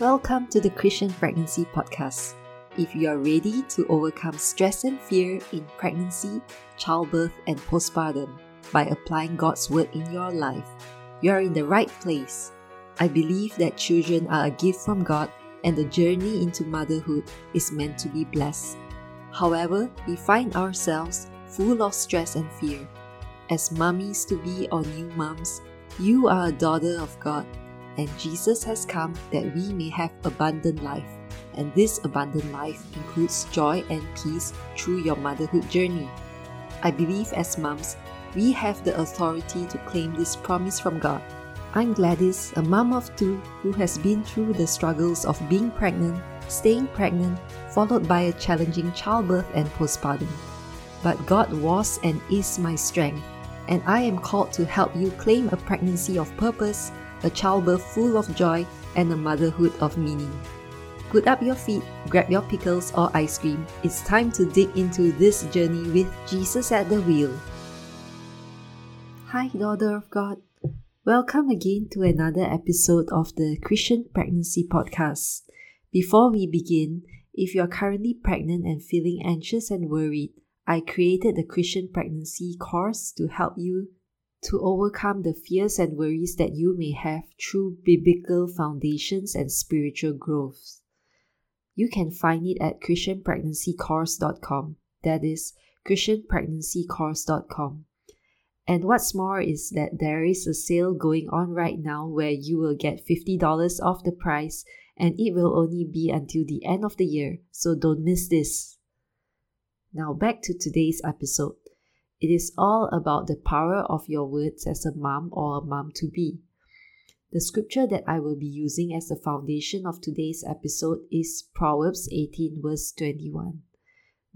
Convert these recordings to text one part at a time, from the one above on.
Welcome to the Christian Pregnancy Podcast. If you are ready to overcome stress and fear in pregnancy, childbirth, and postpartum by applying God's Word in your life, you are in the right place. I believe that children are a gift from God and the journey into motherhood is meant to be blessed. However, we find ourselves full of stress and fear. As mummies to be or new moms, you are a daughter of God, and Jesus has come that we may have abundant life. And this abundant life includes joy and peace through your motherhood journey. I believe as moms, we have the authority to claim this promise from God. I'm Gladys, a mom of two who has been through the struggles of being pregnant, staying pregnant, followed by a challenging childbirth and postpartum. But God was and is my strength, and I am called to help you claim a pregnancy of purpose, a childbirth full of joy, and a motherhood of meaning. Put up your feet, grab your pickles or ice cream. It's time to dig into this journey with Jesus at the wheel. Hi, daughter of God. Welcome again to another episode of the Christian Pregnancy Podcast. Before we begin, if you are currently pregnant and feeling anxious and worried, I created the Christian Pregnancy course to help you to overcome the fears and worries that you may have through biblical foundations and spiritual growth. You can find it at christianpregnancycourse.com. That is christianpregnancycourse.com. And what's more is that there is a sale going on right now where you will get $50 off the price and it will only be until the end of the year, so don't miss this. Now back to today's episode. It is all about the power of your words as a mom or a mom to be. The scripture that I will be using as the foundation of today's episode is Proverbs 18, verse 21.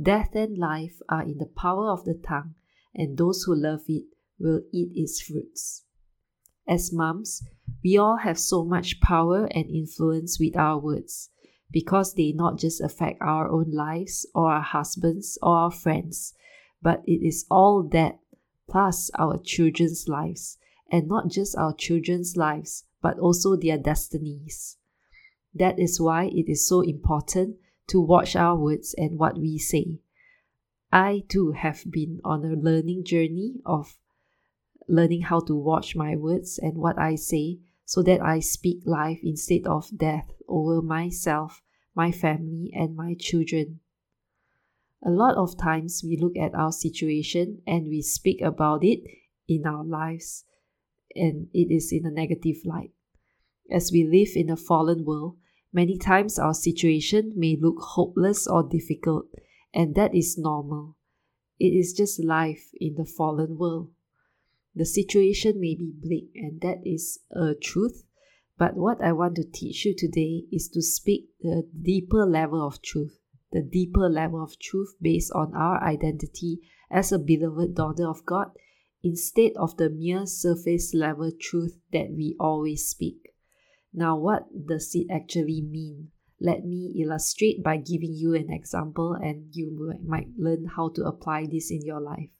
Death and life are in the power of the tongue, and those who love it will eat its fruits. As moms, we all have so much power and influence with our words because they not just affect our own lives or our husbands or our friends, but it is all that plus our children's lives, and not just our children's lives, but also their destinies. That is why it is so important to watch our words and what we say. I too have been on a learning journey of learning how to watch my words and what I say so that I speak life instead of death over myself, my family, and my children. A lot of times we look at our situation and we speak about it in our lives, and it is in a negative light. As we live in a fallen world, many times our situation may look hopeless or difficult, and that is normal. It is just life in the fallen world. The situation may be bleak, and that is a truth. But what I want to teach you today is to speak the deeper level of truth, the deeper level of truth based on our identity as a beloved daughter of God, instead of the mere surface level truth that we always speak. Now, what does it actually mean? Let me illustrate by giving you an example, and you might learn how to apply this in your life.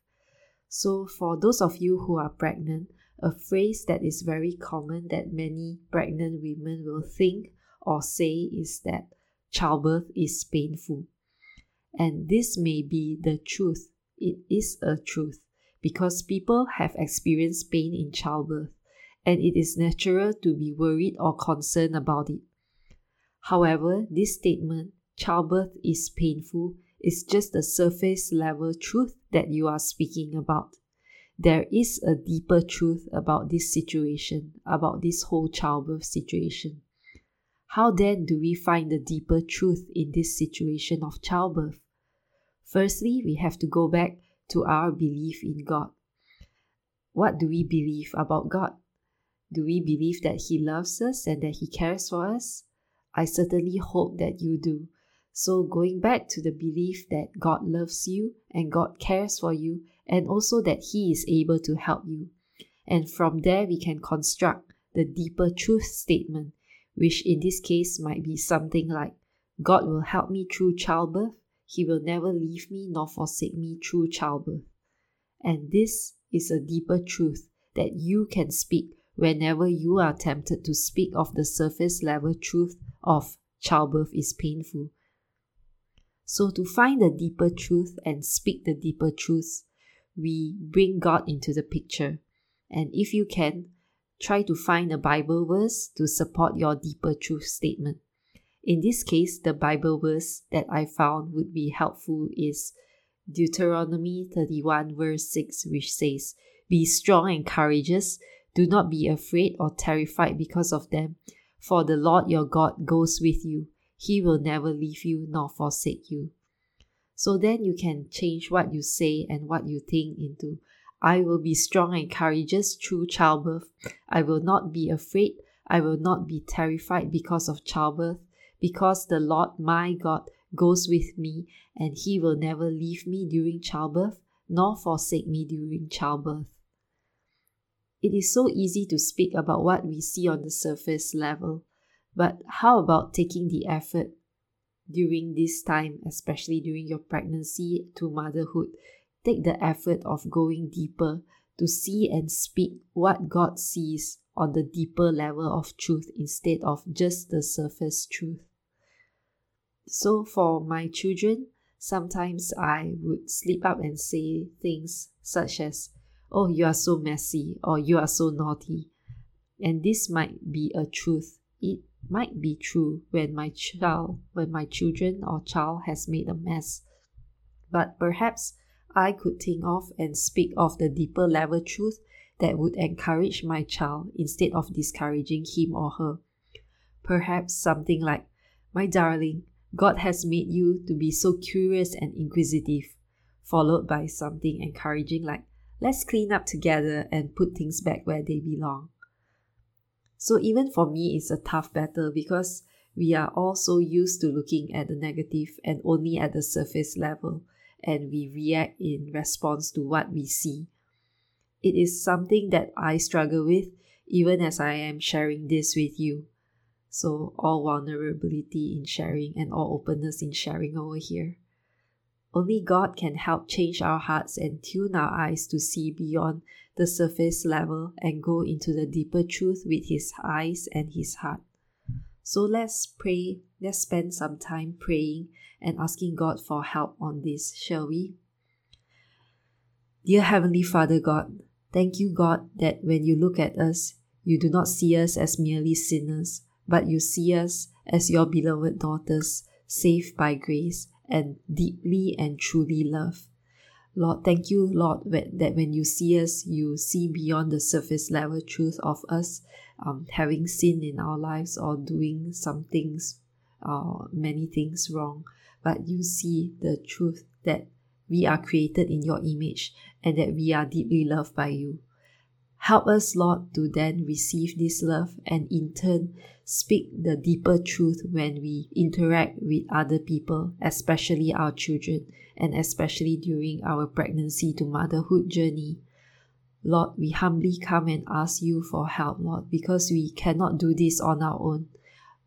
So, for those of you who are pregnant, a phrase that is very common that many pregnant women will think or say is that childbirth is painful. And this may be the truth. It is a truth because people have experienced pain in childbirth, and it is natural to be worried or concerned about it. However, this statement, childbirth is painful, is just the surface level truth that you are speaking about. There is a deeper truth about this situation, about this whole childbirth situation. How then do we find the deeper truth in this situation of childbirth? Firstly, we have to go back to our belief in God. What do we believe about God? Do we believe that He loves us and that He cares for us? I certainly hope that you do. So, going back to the belief that God loves you and God cares for you, and also that He is able to help you. And from there, we can construct the deeper truth statement, which in this case might be something like God will help me through childbirth, He will never leave me nor forsake me through childbirth. And this is a deeper truth that you can speak whenever you are tempted to speak of the surface level truth of childbirth is painful. So, to find the deeper truth and speak the deeper truths, we bring God into the picture. And if you can, try to find a Bible verse to support your deeper truth statement. In this case, the Bible verse that I found would be helpful is Deuteronomy 31, verse 6, which says, Be strong and courageous, do not be afraid or terrified because of them, for the Lord your God goes with you. He will never leave you nor forsake you. So then you can change what you say and what you think into I will be strong and courageous through childbirth. I will not be afraid. I will not be terrified because of childbirth, because the Lord my God goes with me and he will never leave me during childbirth nor forsake me during childbirth. It is so easy to speak about what we see on the surface level, but how about taking the effort during this time, especially during your pregnancy to motherhood, take the effort of going deeper to see and speak what God sees on the deeper level of truth instead of just the surface truth. So, for my children, sometimes I would slip up and say things such as, Oh, you are so messy, or you are so naughty. And this might be a truth. It might be true when my child, when my children or child has made a mess. But perhaps I could think of and speak of the deeper level truth that would encourage my child instead of discouraging him or her. Perhaps something like, My darling, God has made you to be so curious and inquisitive, followed by something encouraging like, Let's clean up together and put things back where they belong. So, even for me, it's a tough battle because we are all so used to looking at the negative and only at the surface level and we react in response to what we see. It is something that I struggle with even as I am sharing this with you. So, all vulnerability in sharing and all openness in sharing over here. Only God can help change our hearts and tune our eyes to see beyond the surface level and go into the deeper truth with His eyes and His heart. So let's pray, let's spend some time praying and asking God for help on this, shall we? Dear Heavenly Father God, thank you, God, that when you look at us, you do not see us as merely sinners, but you see us as your beloved daughters, saved by grace and deeply and truly loved. Lord, thank you, Lord, that when you see us, you see beyond the surface level truth of us um, having sin in our lives or doing some things, uh, many things wrong but you see the truth that we are created in your image and that we are deeply loved by you. Help us, Lord, to then receive this love and in turn speak the deeper truth when we interact with other people, especially our children, and especially during our pregnancy to motherhood journey. Lord, we humbly come and ask you for help, Lord, because we cannot do this on our own.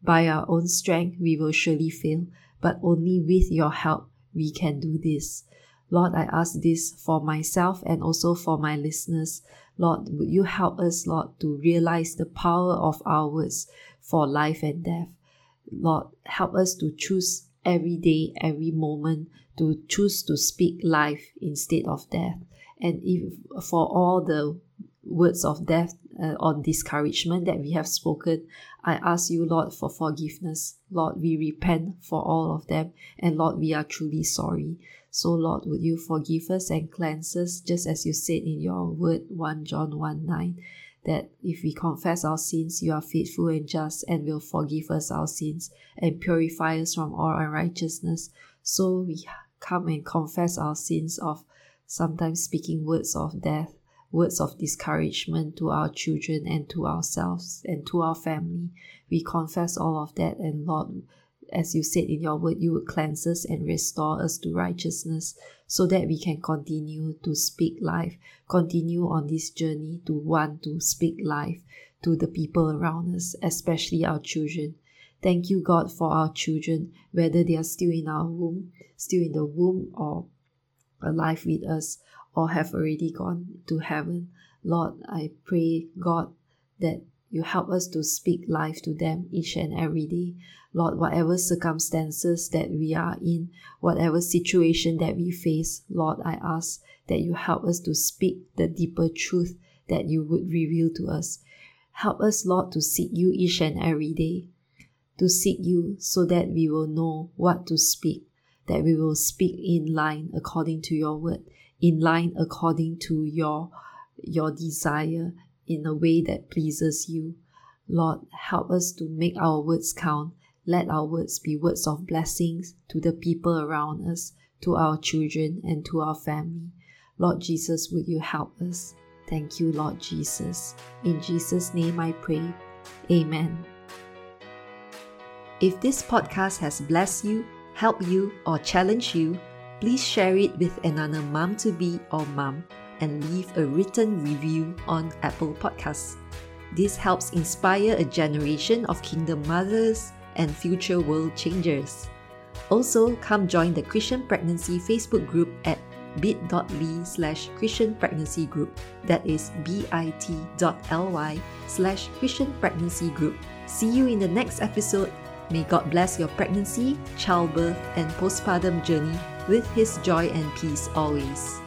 By our own strength, we will surely fail, but only with your help we can do this. Lord, I ask this for myself and also for my listeners. Lord, would you help us, Lord, to realize the power of our words for life and death? Lord, help us to choose every day, every moment, to choose to speak life instead of death. And if for all the words of death uh, or discouragement that we have spoken, I ask you, Lord, for forgiveness. Lord, we repent for all of them, and Lord, we are truly sorry. So, Lord, would you forgive us and cleanse us, just as you said in your word, 1 John 1 9, that if we confess our sins, you are faithful and just and will forgive us our sins and purify us from all unrighteousness. So, we come and confess our sins of sometimes speaking words of death words of discouragement to our children and to ourselves and to our family. We confess all of that, and Lord, as you said in your word, you would cleanse us and restore us to righteousness so that we can continue to speak life, continue on this journey to want to speak life to the people around us, especially our children. Thank you, God, for our children, whether they are still in our womb, still in the womb, or alive with us or have already gone to heaven. Lord, I pray, God, that you help us to speak life to them each and every day. Lord, whatever circumstances that we are in, whatever situation that we face, Lord, I ask that you help us to speak the deeper truth that you would reveal to us. Help us, Lord, to seek you each and every day, to seek you so that we will know what to speak, that we will speak in line according to your word, in line according to your, your desire, in a way that pleases you. Lord, help us to make our words count. Let our words be words of blessings to the people around us, to our children, and to our family. Lord Jesus, would you help us? Thank you, Lord Jesus. In Jesus' name I pray. Amen. If this podcast has blessed you, helped you, or challenge you, please share it with another mom to be or mom and leave a written review on Apple Podcasts. This helps inspire a generation of kingdom mothers and future world changers. Also, come join the Christian Pregnancy Facebook group at bit.ly slash Christian Pregnancy Group. That is bit.ly slash Christian Pregnancy Group. See you in the next episode. May God bless your pregnancy, childbirth, and postpartum journey with His joy and peace always.